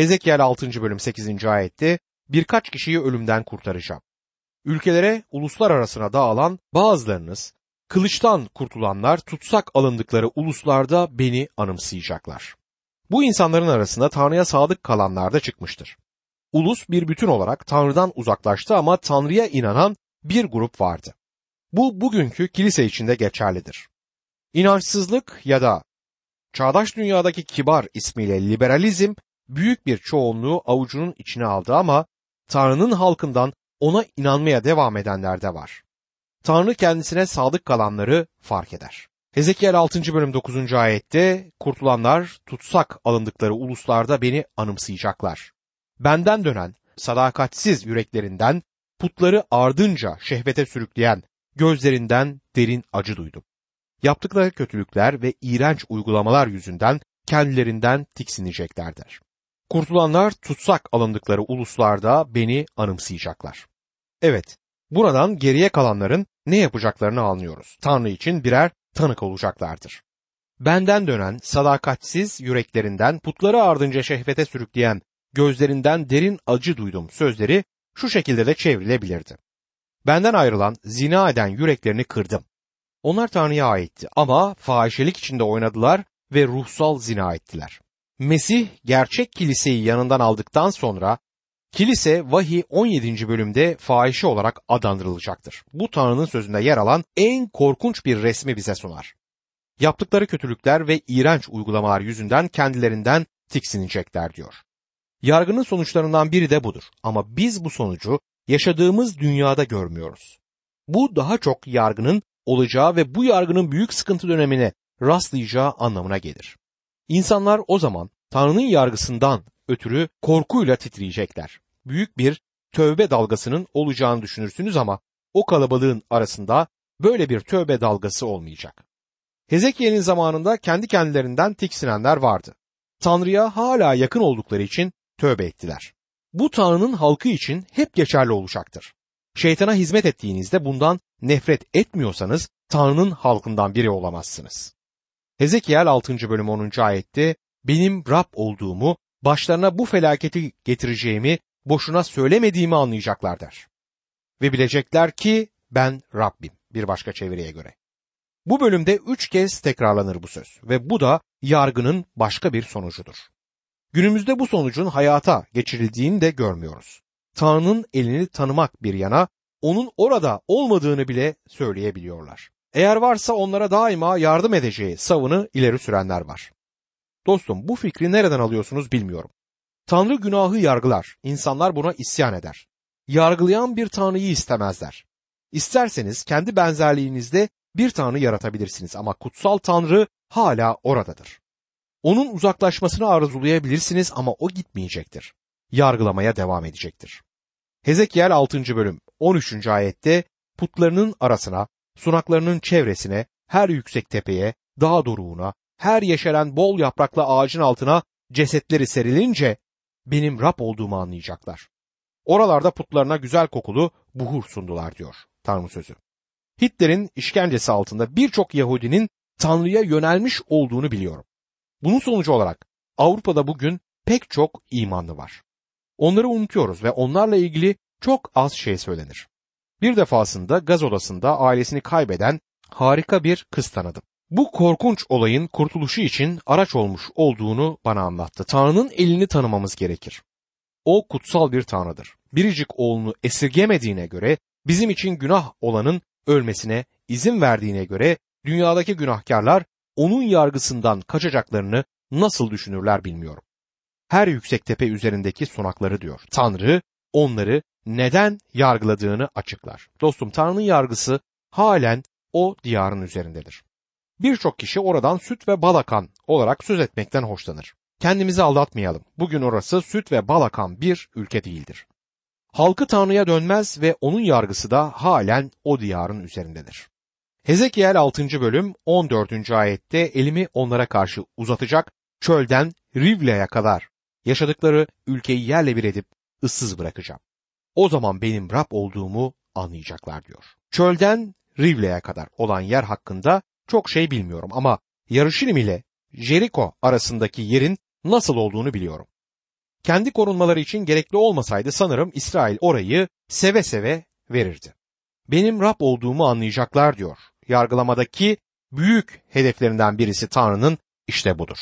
Hezekiel 6. bölüm 8. ayette birkaç kişiyi ölümden kurtaracağım. Ülkelere, uluslar arasına dağılan bazılarınız, kılıçtan kurtulanlar tutsak alındıkları uluslarda beni anımsayacaklar. Bu insanların arasında Tanrı'ya sadık kalanlar da çıkmıştır. Ulus bir bütün olarak Tanrı'dan uzaklaştı ama Tanrı'ya inanan bir grup vardı. Bu bugünkü kilise içinde geçerlidir. İnançsızlık ya da çağdaş dünyadaki kibar ismiyle liberalizm büyük bir çoğunluğu avucunun içine aldı ama Tanrı'nın halkından ona inanmaya devam edenler de var. Tanrı kendisine sadık kalanları fark eder. Hezekiel 6. bölüm 9. ayette kurtulanlar tutsak alındıkları uluslarda beni anımsayacaklar. Benden dönen sadakatsiz yüreklerinden putları ardınca şehvete sürükleyen gözlerinden derin acı duydum. Yaptıkları kötülükler ve iğrenç uygulamalar yüzünden kendilerinden tiksineceklerdir. Kurtulanlar tutsak alındıkları uluslarda beni anımsayacaklar. Evet, buradan geriye kalanların ne yapacaklarını anlıyoruz. Tanrı için birer tanık olacaklardır. Benden dönen sadakatsiz yüreklerinden putları ardınca şehvete sürükleyen gözlerinden derin acı duydum sözleri şu şekilde de çevrilebilirdi. Benden ayrılan zina eden yüreklerini kırdım. Onlar Tanrı'ya aitti ama fahişelik içinde oynadılar ve ruhsal zina ettiler. Mesih gerçek kiliseyi yanından aldıktan sonra kilise vahiy 17. bölümde fahişe olarak adlandırılacaktır. Bu Tanrı'nın sözünde yer alan en korkunç bir resmi bize sunar. Yaptıkları kötülükler ve iğrenç uygulamalar yüzünden kendilerinden tiksinecekler diyor. Yargının sonuçlarından biri de budur. Ama biz bu sonucu yaşadığımız dünyada görmüyoruz. Bu daha çok yargının olacağı ve bu yargının büyük sıkıntı dönemine rastlayacağı anlamına gelir. İnsanlar o zaman Tanrı'nın yargısından ötürü korkuyla titriyecekler. Büyük bir tövbe dalgasının olacağını düşünürsünüz ama o kalabalığın arasında böyle bir tövbe dalgası olmayacak. Hezekiel'in zamanında kendi kendilerinden tiksinenler vardı. Tanrı'ya hala yakın oldukları için tövbe ettiler. Bu Tanrı'nın halkı için hep geçerli olacaktır. Şeytana hizmet ettiğinizde bundan nefret etmiyorsanız Tanrı'nın halkından biri olamazsınız. Hezekiel 6. bölüm 10. ayette benim Rab olduğumu, başlarına bu felaketi getireceğimi boşuna söylemediğimi anlayacaklar der. Ve bilecekler ki ben Rabbim bir başka çeviriye göre. Bu bölümde üç kez tekrarlanır bu söz ve bu da yargının başka bir sonucudur. Günümüzde bu sonucun hayata geçirildiğini de görmüyoruz. Tanrı'nın elini tanımak bir yana, onun orada olmadığını bile söyleyebiliyorlar. Eğer varsa onlara daima yardım edeceği savını ileri sürenler var. Dostum bu fikri nereden alıyorsunuz bilmiyorum. Tanrı günahı yargılar, insanlar buna isyan eder. Yargılayan bir Tanrı'yı istemezler. İsterseniz kendi benzerliğinizde bir Tanrı yaratabilirsiniz ama kutsal Tanrı hala oradadır. Onun uzaklaşmasını arzulayabilirsiniz ama o gitmeyecektir. Yargılamaya devam edecektir. Hezekiel 6. bölüm 13. ayette putlarının arasına, sunaklarının çevresine, her yüksek tepeye, dağ doruğuna, her yeşeren bol yapraklı ağacın altına cesetleri serilince benim Rab olduğumu anlayacaklar. Oralarda putlarına güzel kokulu buhur sundular diyor Tanrı sözü. Hitler'in işkencesi altında birçok Yahudinin Tanrı'ya yönelmiş olduğunu biliyorum. Bunun sonucu olarak Avrupa'da bugün pek çok imanlı var. Onları unutuyoruz ve onlarla ilgili çok az şey söylenir. Bir defasında gaz odasında ailesini kaybeden harika bir kız tanıdım. Bu korkunç olayın kurtuluşu için araç olmuş olduğunu bana anlattı. Tanrı'nın elini tanımamız gerekir. O kutsal bir tanrıdır. Biricik oğlunu esirgemediğine göre bizim için günah olanın ölmesine izin verdiğine göre dünyadaki günahkarlar onun yargısından kaçacaklarını nasıl düşünürler bilmiyorum. Her yüksek tepe üzerindeki sunakları diyor. Tanrı onları neden yargıladığını açıklar. Dostum Tanrı'nın yargısı halen o diyarın üzerindedir. Birçok kişi oradan süt ve balakan olarak söz etmekten hoşlanır. Kendimizi aldatmayalım. Bugün orası süt ve balakan bir ülke değildir. Halkı Tanrı'ya dönmez ve onun yargısı da halen o diyarın üzerindedir. Hezekiel 6. bölüm 14. ayette elimi onlara karşı uzatacak, çölden Rivle'ye kadar yaşadıkları ülkeyi yerle bir edip ıssız bırakacağım. O zaman benim Rab olduğumu anlayacaklar diyor. Çölden Rivle'ye kadar olan yer hakkında çok şey bilmiyorum ama Yarışilim ile Jeriko arasındaki yerin nasıl olduğunu biliyorum. kendi korunmaları için gerekli olmasaydı sanırım İsrail orayı seve seve verirdi. Benim Rab olduğumu anlayacaklar diyor. Yargılamadaki büyük hedeflerinden birisi Tanrı'nın işte budur.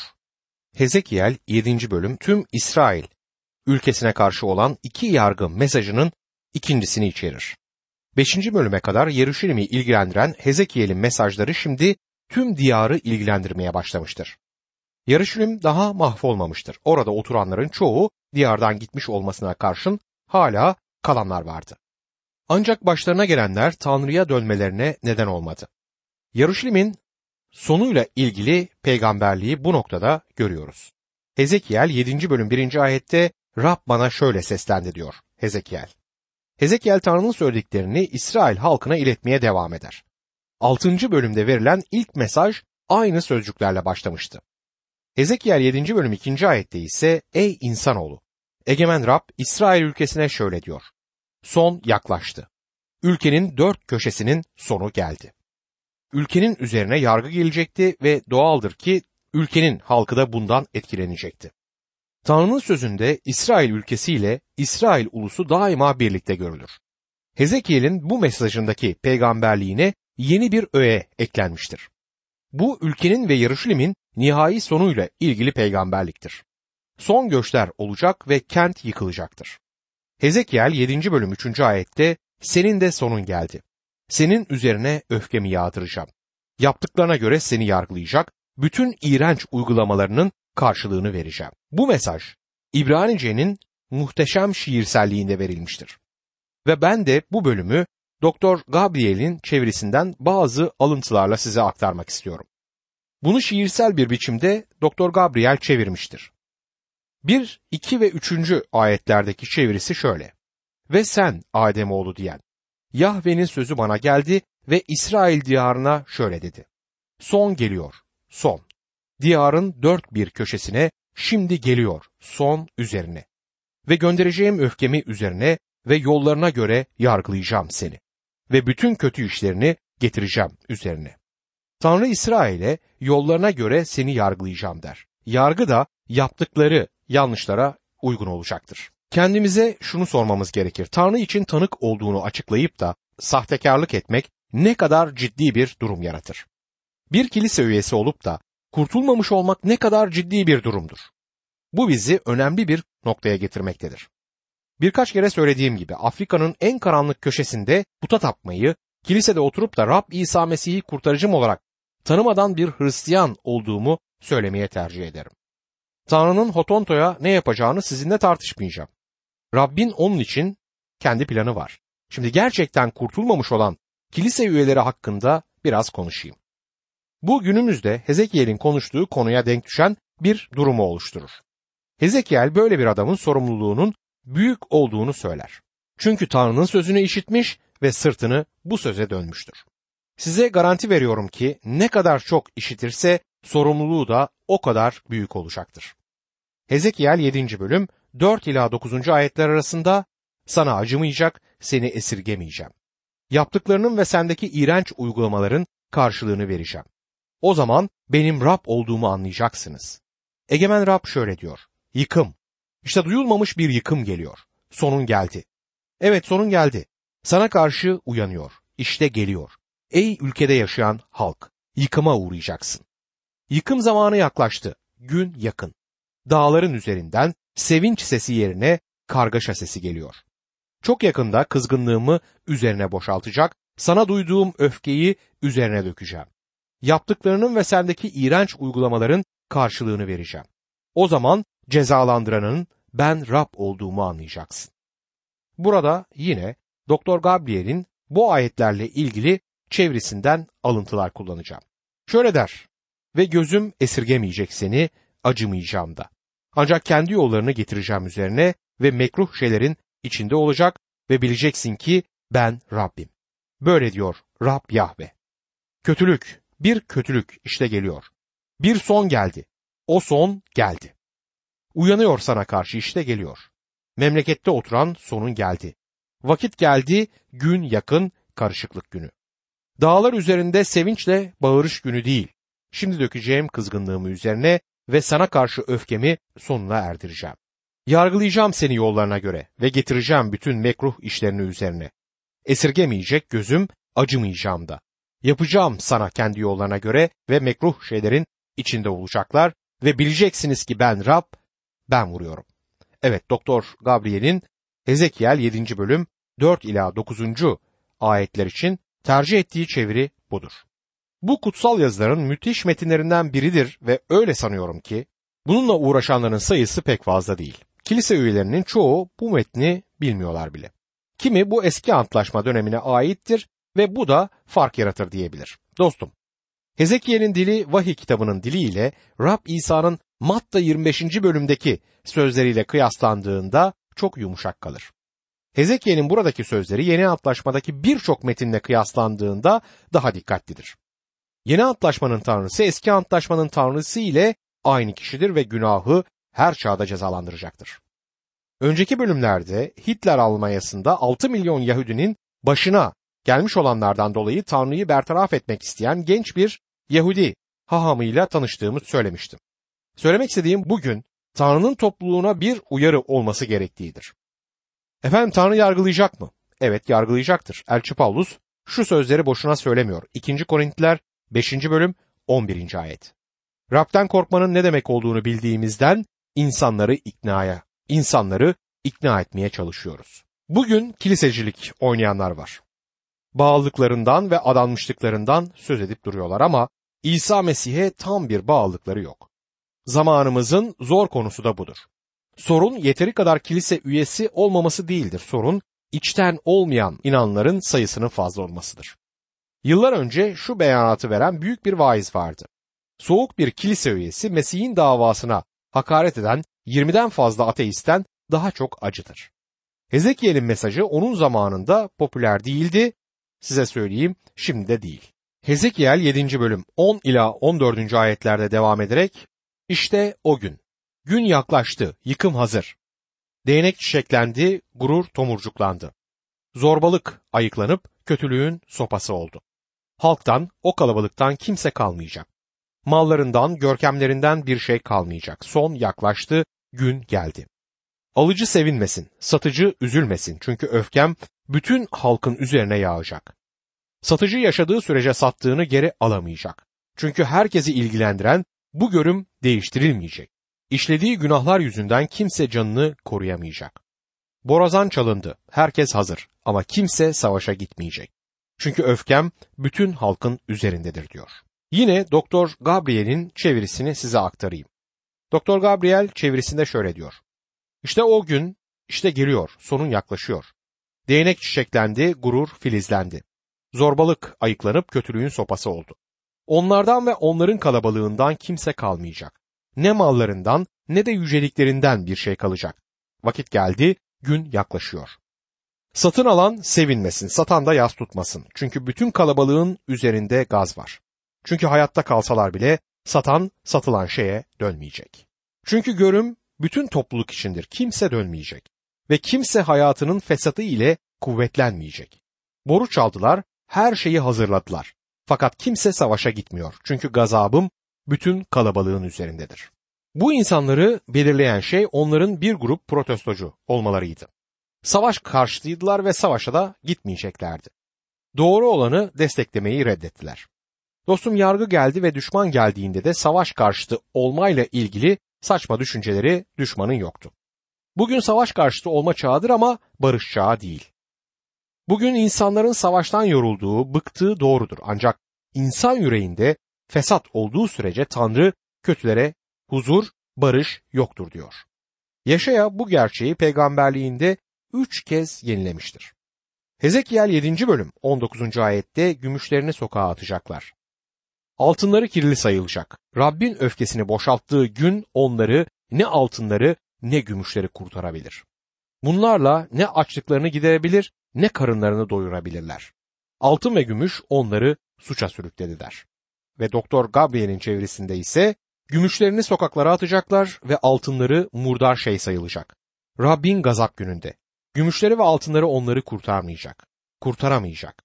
Hezekiel 7. bölüm tüm İsrail ülkesine karşı olan iki yargı mesajının ikincisini içerir. 5. bölüme kadar Yeruşalim'i ilgilendiren Hezekiel'in mesajları şimdi tüm diyarı ilgilendirmeye başlamıştır. Yeruşalim daha mahvolmamıştır. Orada oturanların çoğu diyardan gitmiş olmasına karşın hala kalanlar vardı. Ancak başlarına gelenler Tanrı'ya dönmelerine neden olmadı. Yeruşalim'in sonuyla ilgili peygamberliği bu noktada görüyoruz. Hezekiel 7. bölüm 1. ayette Rab bana şöyle seslendi diyor Hezekiel. Hezekiel Tanrı'nın söylediklerini İsrail halkına iletmeye devam eder. 6. bölümde verilen ilk mesaj aynı sözcüklerle başlamıştı. Hezekiel 7. bölüm 2. ayette ise Ey insanoğlu! Egemen Rab İsrail ülkesine şöyle diyor. Son yaklaştı. Ülkenin dört köşesinin sonu geldi. Ülkenin üzerine yargı gelecekti ve doğaldır ki ülkenin halkı da bundan etkilenecekti. Tanrı'nın sözünde İsrail ülkesiyle İsrail ulusu daima birlikte görülür. Hezekiel'in bu mesajındaki peygamberliğine yeni bir öğe eklenmiştir. Bu ülkenin ve Yarışlim'in nihai sonuyla ilgili peygamberliktir. Son göçler olacak ve kent yıkılacaktır. Hezekiel 7. bölüm 3. ayette senin de sonun geldi. Senin üzerine öfkemi yağdıracağım. Yaptıklarına göre seni yargılayacak, bütün iğrenç uygulamalarının karşılığını vereceğim. Bu mesaj İbranice'nin muhteşem şiirselliğinde verilmiştir. Ve ben de bu bölümü Doktor Gabriel'in çevirisinden bazı alıntılarla size aktarmak istiyorum. Bunu şiirsel bir biçimde Doktor Gabriel çevirmiştir. 1, 2 ve 3. ayetlerdeki çevirisi şöyle. Ve sen Ademoğlu diyen, Yahve'nin sözü bana geldi ve İsrail diyarına şöyle dedi. Son geliyor, son. Diyarın dört bir köşesine şimdi geliyor, son üzerine. Ve göndereceğim öfkemi üzerine ve yollarına göre yargılayacağım seni. Ve bütün kötü işlerini getireceğim üzerine. Tanrı İsrail'e yollarına göre seni yargılayacağım der. Yargı da yaptıkları yanlışlara uygun olacaktır. Kendimize şunu sormamız gerekir. Tanrı için tanık olduğunu açıklayıp da sahtekarlık etmek ne kadar ciddi bir durum yaratır. Bir kilise üyesi olup da kurtulmamış olmak ne kadar ciddi bir durumdur. Bu bizi önemli bir noktaya getirmektedir. Birkaç kere söylediğim gibi Afrika'nın en karanlık köşesinde puta tapmayı, kilisede oturup da Rab İsa Mesih'i kurtarıcım olarak tanımadan bir Hristiyan olduğumu söylemeye tercih ederim. Tanrı'nın Hotonto'ya ne yapacağını sizinle tartışmayacağım. Rabbin onun için kendi planı var. Şimdi gerçekten kurtulmamış olan kilise üyeleri hakkında biraz konuşayım. Bu günümüzde Hezekiel'in konuştuğu konuya denk düşen bir durumu oluşturur. Hezekiel böyle bir adamın sorumluluğunun büyük olduğunu söyler. Çünkü Tanrı'nın sözünü işitmiş ve sırtını bu söze dönmüştür. Size garanti veriyorum ki ne kadar çok işitirse sorumluluğu da o kadar büyük olacaktır. Hezekiel 7. bölüm 4 ila 9. ayetler arasında sana acımayacak, seni esirgemeyeceğim. Yaptıklarının ve sendeki iğrenç uygulamaların karşılığını vereceğim. O zaman benim Rab olduğumu anlayacaksınız. Egemen Rab şöyle diyor. Yıkım. İşte duyulmamış bir yıkım geliyor. Sonun geldi. Evet sonun geldi. Sana karşı uyanıyor. İşte geliyor. Ey ülkede yaşayan halk, yıkıma uğrayacaksın. Yıkım zamanı yaklaştı. Gün yakın. Dağların üzerinden sevinç sesi yerine kargaşa sesi geliyor. Çok yakında kızgınlığımı üzerine boşaltacak, sana duyduğum öfkeyi üzerine dökeceğim. Yaptıklarının ve sendeki iğrenç uygulamaların karşılığını vereceğim. O zaman cezalandıranın ben Rab olduğumu anlayacaksın. Burada yine Doktor Gabriel'in bu ayetlerle ilgili çevresinden alıntılar kullanacağım. Şöyle der, ve gözüm esirgemeyecek seni, acımayacağım da. Ancak kendi yollarını getireceğim üzerine ve mekruh şeylerin içinde olacak ve bileceksin ki ben Rabbim. Böyle diyor Rab Yahve. Kötülük, bir kötülük işte geliyor. Bir son geldi. O son geldi. Uyanıyor sana karşı işte geliyor. Memlekette oturan sonun geldi. Vakit geldi, gün yakın, karışıklık günü. Dağlar üzerinde sevinçle bağırış günü değil. Şimdi dökeceğim kızgınlığımı üzerine ve sana karşı öfkemi sonuna erdireceğim. Yargılayacağım seni yollarına göre ve getireceğim bütün mekruh işlerini üzerine. Esirgemeyecek gözüm, acımayacağım da. Yapacağım sana kendi yollarına göre ve mekruh şeylerin içinde olacaklar ve bileceksiniz ki ben Rab, ben vuruyorum. Evet Doktor Gabriel'in Hezekiel 7. bölüm 4 ila 9. ayetler için tercih ettiği çeviri budur. Bu kutsal yazıların müthiş metinlerinden biridir ve öyle sanıyorum ki bununla uğraşanların sayısı pek fazla değil. Kilise üyelerinin çoğu bu metni bilmiyorlar bile. Kimi bu eski antlaşma dönemine aittir ve bu da fark yaratır diyebilir. Dostum, Hezekiel'in dili vahiy kitabının diliyle Rab İsa'nın Matta 25. bölümdeki sözleriyle kıyaslandığında çok yumuşak kalır. Hezekiel'in buradaki sözleri yeni antlaşmadaki birçok metinle kıyaslandığında daha dikkatlidir. Yeni antlaşmanın tanrısı eski antlaşmanın tanrısı ile aynı kişidir ve günahı her çağda cezalandıracaktır. Önceki bölümlerde Hitler Almanyası'nda 6 milyon Yahudinin başına gelmiş olanlardan dolayı Tanrı'yı bertaraf etmek isteyen genç bir Yahudi hahamıyla tanıştığımı söylemiştim. Söylemek istediğim bugün Tanrı'nın topluluğuna bir uyarı olması gerektiğidir. Efendim Tanrı yargılayacak mı? Evet yargılayacaktır. Elçi Paulus şu sözleri boşuna söylemiyor. 2. Korintliler 5. bölüm 11. ayet. Rab'den korkmanın ne demek olduğunu bildiğimizden insanları iknaya, insanları ikna etmeye çalışıyoruz. Bugün kilisecilik oynayanlar var. Bağlılıklarından ve adanmışlıklarından söz edip duruyorlar ama İsa Mesih'e tam bir bağlılıkları yok. Zamanımızın zor konusu da budur. Sorun yeteri kadar kilise üyesi olmaması değildir. Sorun içten olmayan inanların sayısının fazla olmasıdır. Yıllar önce şu beyanatı veren büyük bir vaiz vardı. Soğuk bir kilise üyesi Mesih'in davasına hakaret eden 20'den fazla ateistten daha çok acıdır. Hezekiel'in mesajı onun zamanında popüler değildi. Size söyleyeyim şimdi de değil. Hezekiel 7. bölüm 10 ila 14. ayetlerde devam ederek işte o gün. Gün yaklaştı, yıkım hazır. Değnek çiçeklendi, gurur tomurcuklandı. Zorbalık ayıklanıp kötülüğün sopası oldu. Halktan, o kalabalıktan kimse kalmayacak. Mallarından, görkemlerinden bir şey kalmayacak. Son yaklaştı, gün geldi. Alıcı sevinmesin, satıcı üzülmesin çünkü öfkem bütün halkın üzerine yağacak. Satıcı yaşadığı sürece sattığını geri alamayacak. Çünkü herkesi ilgilendiren bu görüm değiştirilmeyecek. İşlediği günahlar yüzünden kimse canını koruyamayacak. Borazan çalındı, herkes hazır ama kimse savaşa gitmeyecek. Çünkü öfkem bütün halkın üzerindedir diyor. Yine Doktor Gabriel'in çevirisini size aktarayım. Doktor Gabriel çevirisinde şöyle diyor. İşte o gün, işte geliyor, sonun yaklaşıyor. Değnek çiçeklendi, gurur filizlendi. Zorbalık ayıklanıp kötülüğün sopası oldu. Onlardan ve onların kalabalığından kimse kalmayacak. Ne mallarından ne de yüceliklerinden bir şey kalacak. Vakit geldi, gün yaklaşıyor. Satın alan sevinmesin, satan da yas tutmasın. Çünkü bütün kalabalığın üzerinde gaz var. Çünkü hayatta kalsalar bile satan satılan şeye dönmeyecek. Çünkü görüm bütün topluluk içindir. Kimse dönmeyecek ve kimse hayatının fesatı ile kuvvetlenmeyecek. Boru çaldılar, her şeyi hazırladılar. Fakat kimse savaşa gitmiyor. Çünkü gazabım bütün kalabalığın üzerindedir. Bu insanları belirleyen şey onların bir grup protestocu olmalarıydı. Savaş karşıtıydılar ve savaşa da gitmeyeceklerdi. Doğru olanı desteklemeyi reddettiler. Dostum yargı geldi ve düşman geldiğinde de savaş karşıtı olmayla ilgili saçma düşünceleri düşmanın yoktu. Bugün savaş karşıtı olma çağıdır ama barış çağı değil. Bugün insanların savaştan yorulduğu, bıktığı doğrudur. Ancak insan yüreğinde fesat olduğu sürece Tanrı kötülere huzur, barış yoktur diyor. Yaşaya bu gerçeği peygamberliğinde üç kez yenilemiştir. Hezekiel 7. bölüm 19. ayette gümüşlerini sokağa atacaklar. Altınları kirli sayılacak. Rabbin öfkesini boşalttığı gün onları ne altınları ne gümüşleri kurtarabilir. Bunlarla ne açlıklarını giderebilir ne karınlarını doyurabilirler. Altın ve gümüş onları suça sürüklediler. Ve Doktor Gabriel'in çevresinde ise gümüşlerini sokaklara atacaklar ve altınları murdar şey sayılacak. Rabbin gazap gününde. Gümüşleri ve altınları onları kurtarmayacak. Kurtaramayacak.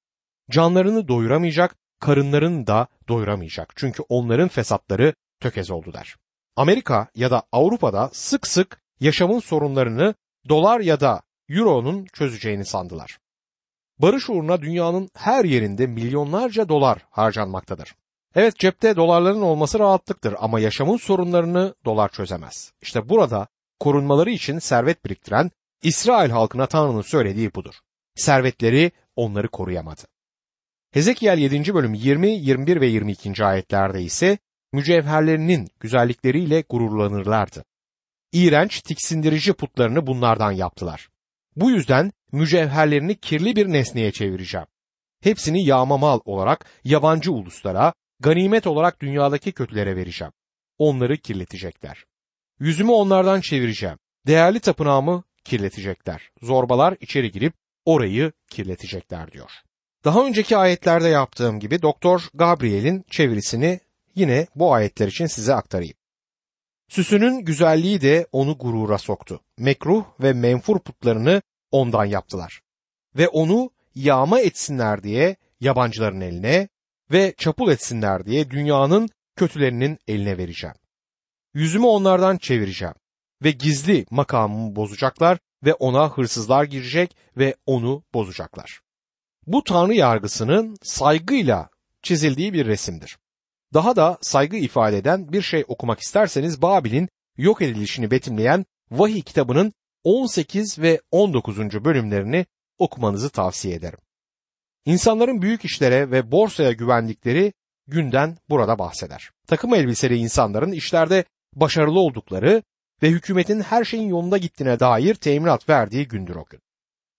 Canlarını doyuramayacak, karınlarını da doyuramayacak. Çünkü onların fesatları tökez oldu der. Amerika ya da Avrupa'da sık sık yaşamın sorunlarını dolar ya da euronun çözeceğini sandılar. Barış uğruna dünyanın her yerinde milyonlarca dolar harcanmaktadır. Evet cepte dolarların olması rahatlıktır ama yaşamın sorunlarını dolar çözemez. İşte burada korunmaları için servet biriktiren İsrail halkına Tanrı'nın söylediği budur. Servetleri onları koruyamadı. Hezekiel 7. bölüm 20, 21 ve 22. ayetlerde ise mücevherlerinin güzellikleriyle gururlanırlardı. İğrenç, tiksindirici putlarını bunlardan yaptılar. Bu yüzden mücevherlerini kirli bir nesneye çevireceğim. Hepsini yağma mal olarak yabancı uluslara, ganimet olarak dünyadaki kötülere vereceğim. Onları kirletecekler. Yüzümü onlardan çevireceğim. Değerli tapınağımı kirletecekler. Zorbalar içeri girip orayı kirletecekler diyor. Daha önceki ayetlerde yaptığım gibi Doktor Gabriel'in çevirisini yine bu ayetler için size aktarayım. Süsünün güzelliği de onu gurura soktu. Mekruh ve menfur putlarını ondan yaptılar. Ve onu yağma etsinler diye yabancıların eline ve çapul etsinler diye dünyanın kötülerinin eline vereceğim. Yüzümü onlardan çevireceğim ve gizli makamımı bozacaklar ve ona hırsızlar girecek ve onu bozacaklar. Bu tanrı yargısının saygıyla çizildiği bir resimdir. Daha da saygı ifade eden bir şey okumak isterseniz Babil'in yok edilişini betimleyen Vahiy kitabının 18 ve 19. bölümlerini okumanızı tavsiye ederim. İnsanların büyük işlere ve borsaya güvendikleri günden burada bahseder. Takım elbiseli insanların işlerde başarılı oldukları ve hükümetin her şeyin yolunda gittiğine dair teminat verdiği gündür o gün.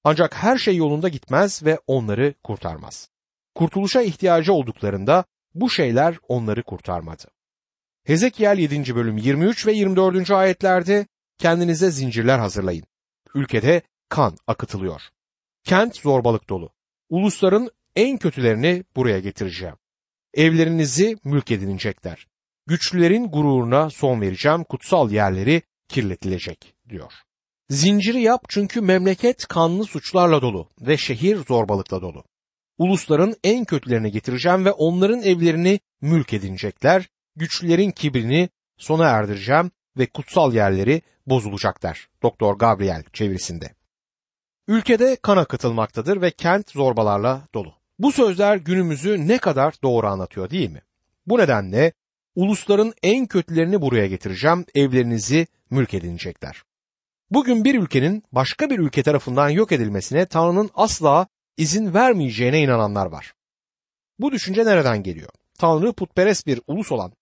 Ancak her şey yolunda gitmez ve onları kurtarmaz. Kurtuluşa ihtiyacı olduklarında bu şeyler onları kurtarmadı. Hezekiel 7. bölüm 23 ve 24. ayetlerde kendinize zincirler hazırlayın. Ülkede kan akıtılıyor. Kent zorbalık dolu. Ulusların en kötülerini buraya getireceğim. Evlerinizi mülk edinecekler. Güçlülerin gururuna son vereceğim, kutsal yerleri kirletilecek diyor. Zinciri yap çünkü memleket kanlı suçlarla dolu ve şehir zorbalıkla dolu. Ulusların en kötülerini getireceğim ve onların evlerini mülk edinecekler. Güçlülerin kibrini sona erdireceğim ve kutsal yerleri bozulacaklar. Doktor Gabriel çevirisinde. Ülkede kan akıtılmaktadır ve kent zorbalarla dolu. Bu sözler günümüzü ne kadar doğru anlatıyor değil mi? Bu nedenle ulusların en kötülerini buraya getireceğim, evlerinizi mülk edinecekler. Bugün bir ülkenin başka bir ülke tarafından yok edilmesine Tanrı'nın asla izin vermeyeceğine inananlar var. Bu düşünce nereden geliyor? Tanrı putperest bir ulus olan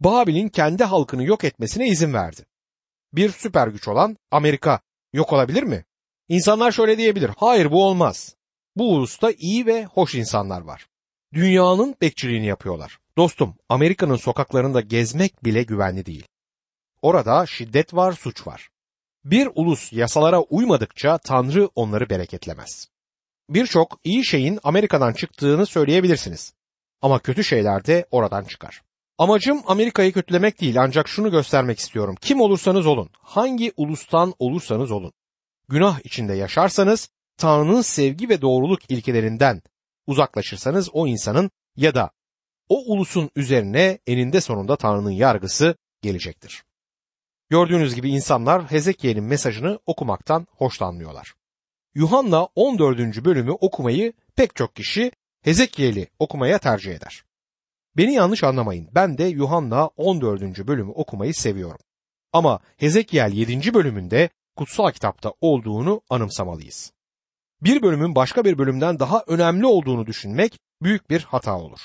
Babil'in kendi halkını yok etmesine izin verdi. Bir süper güç olan Amerika yok olabilir mi? İnsanlar şöyle diyebilir. Hayır bu olmaz. Bu ulusta iyi ve hoş insanlar var. Dünyanın bekçiliğini yapıyorlar. Dostum, Amerika'nın sokaklarında gezmek bile güvenli değil. Orada şiddet var, suç var. Bir ulus yasalara uymadıkça Tanrı onları bereketlemez. Birçok iyi şeyin Amerika'dan çıktığını söyleyebilirsiniz. Ama kötü şeyler de oradan çıkar. Amacım Amerika'yı kötülemek değil ancak şunu göstermek istiyorum. Kim olursanız olun, hangi ulustan olursanız olun. Günah içinde yaşarsanız, Tanrı'nın sevgi ve doğruluk ilkelerinden uzaklaşırsanız o insanın ya da o ulusun üzerine eninde sonunda Tanrı'nın yargısı gelecektir. Gördüğünüz gibi insanlar Hezekiel'in mesajını okumaktan hoşlanmıyorlar. Yuhanna 14. bölümü okumayı pek çok kişi Hezekiel'i okumaya tercih eder. Beni yanlış anlamayın. Ben de Yuhanna 14. bölümü okumayı seviyorum. Ama Hezekiel 7. bölümünde kutsal kitapta olduğunu anımsamalıyız. Bir bölümün başka bir bölümden daha önemli olduğunu düşünmek büyük bir hata olur.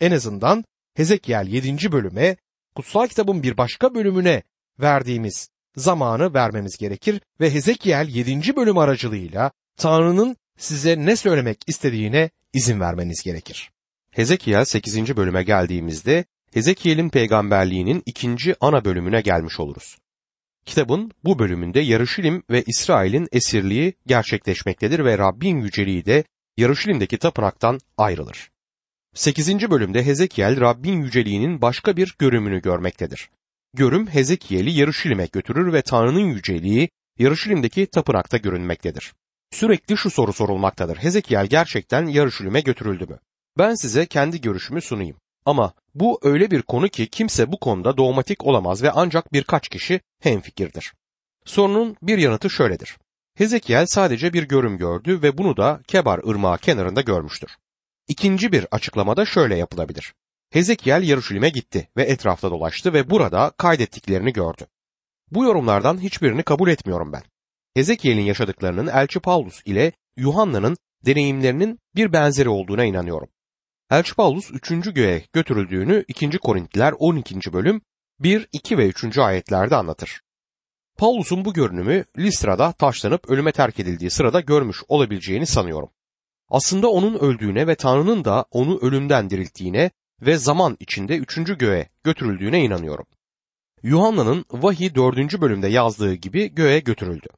En azından Hezekiel 7. bölüme kutsal kitabın bir başka bölümüne verdiğimiz zamanı vermemiz gerekir ve Hezekiel 7. bölüm aracılığıyla Tanrı'nın size ne söylemek istediğine izin vermeniz gerekir. Hezekiel 8. bölüme geldiğimizde Hezekiel'in peygamberliğinin ikinci ana bölümüne gelmiş oluruz. Kitabın bu bölümünde Yarışilim ve İsrail'in esirliği gerçekleşmektedir ve Rabbin yüceliği de Yarışilim'deki tapınaktan ayrılır. 8. bölümde Hezekiel Rabbin yüceliğinin başka bir görümünü görmektedir. Görüm Hezekiel'i Yarışilim'e götürür ve Tanrı'nın yüceliği Yarışilim'deki tapınakta görünmektedir. Sürekli şu soru sorulmaktadır. Hezekiel gerçekten Yarışilim'e götürüldü mü? Ben size kendi görüşümü sunayım. Ama bu öyle bir konu ki kimse bu konuda dogmatik olamaz ve ancak birkaç kişi hemfikirdir. Sorunun bir yanıtı şöyledir. Hezekiel sadece bir görüm gördü ve bunu da Kebar ırmağı kenarında görmüştür. İkinci bir açıklamada şöyle yapılabilir. Hezekiel Yaruşilim'e gitti ve etrafta dolaştı ve burada kaydettiklerini gördü. Bu yorumlardan hiçbirini kabul etmiyorum ben. Hezekiel'in yaşadıklarının Elçi Paulus ile Yuhanna'nın deneyimlerinin bir benzeri olduğuna inanıyorum. Elçi Paulus 3. göğe götürüldüğünü 2. Korintliler 12. bölüm 1, 2 ve 3. ayetlerde anlatır. Paulus'un bu görünümü Listra'da taşlanıp ölüme terk edildiği sırada görmüş olabileceğini sanıyorum. Aslında onun öldüğüne ve Tanrı'nın da onu ölümden dirilttiğine ve zaman içinde üçüncü göğe götürüldüğüne inanıyorum. Yuhanna'nın vahiy 4. bölümde yazdığı gibi göğe götürüldü.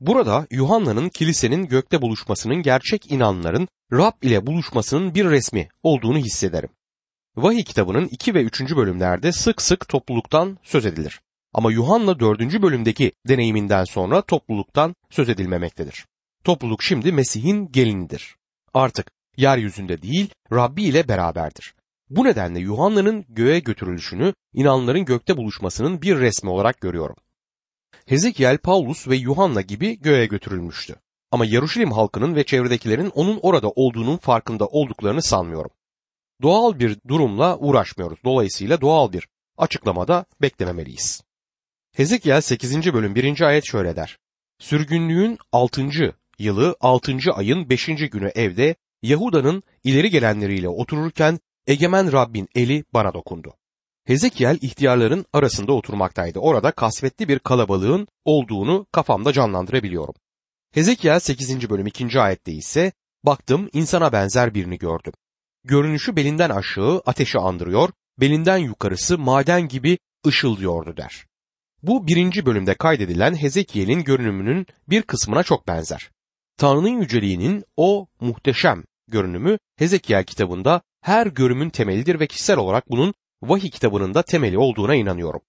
Burada Yuhanna'nın kilisenin gökte buluşmasının gerçek inanların Rab ile buluşmasının bir resmi olduğunu hissederim. Vahiy kitabının 2 ve 3. bölümlerde sık sık topluluktan söz edilir. Ama Yuhanna 4. bölümdeki deneyiminden sonra topluluktan söz edilmemektedir. Topluluk şimdi Mesih'in gelinidir. Artık yeryüzünde değil Rabbi ile beraberdir. Bu nedenle Yuhanna'nın göğe götürülüşünü inanların gökte buluşmasının bir resmi olarak görüyorum. Hezekiel, Paulus ve Yuhanna gibi göğe götürülmüştü. Ama Yaruşilim halkının ve çevredekilerin onun orada olduğunun farkında olduklarını sanmıyorum. Doğal bir durumla uğraşmıyoruz. Dolayısıyla doğal bir açıklamada beklememeliyiz. Hezekiel 8. bölüm 1. ayet şöyle der. Sürgünlüğün 6. yılı 6. ayın 5. günü evde Yahuda'nın ileri gelenleriyle otururken egemen Rabbin eli bana dokundu. Hezekiel ihtiyarların arasında oturmaktaydı. Orada kasvetli bir kalabalığın olduğunu kafamda canlandırabiliyorum. Hezekiel 8. bölüm 2. ayette ise baktım insana benzer birini gördüm. Görünüşü belinden aşağı ateşi andırıyor, belinden yukarısı maden gibi ışıldıyordu der. Bu birinci bölümde kaydedilen Hezekiel'in görünümünün bir kısmına çok benzer. Tanrı'nın yüceliğinin o muhteşem görünümü Hezekiel kitabında her görümün temelidir ve kişisel olarak bunun vahiy kitabının da temeli olduğuna inanıyorum.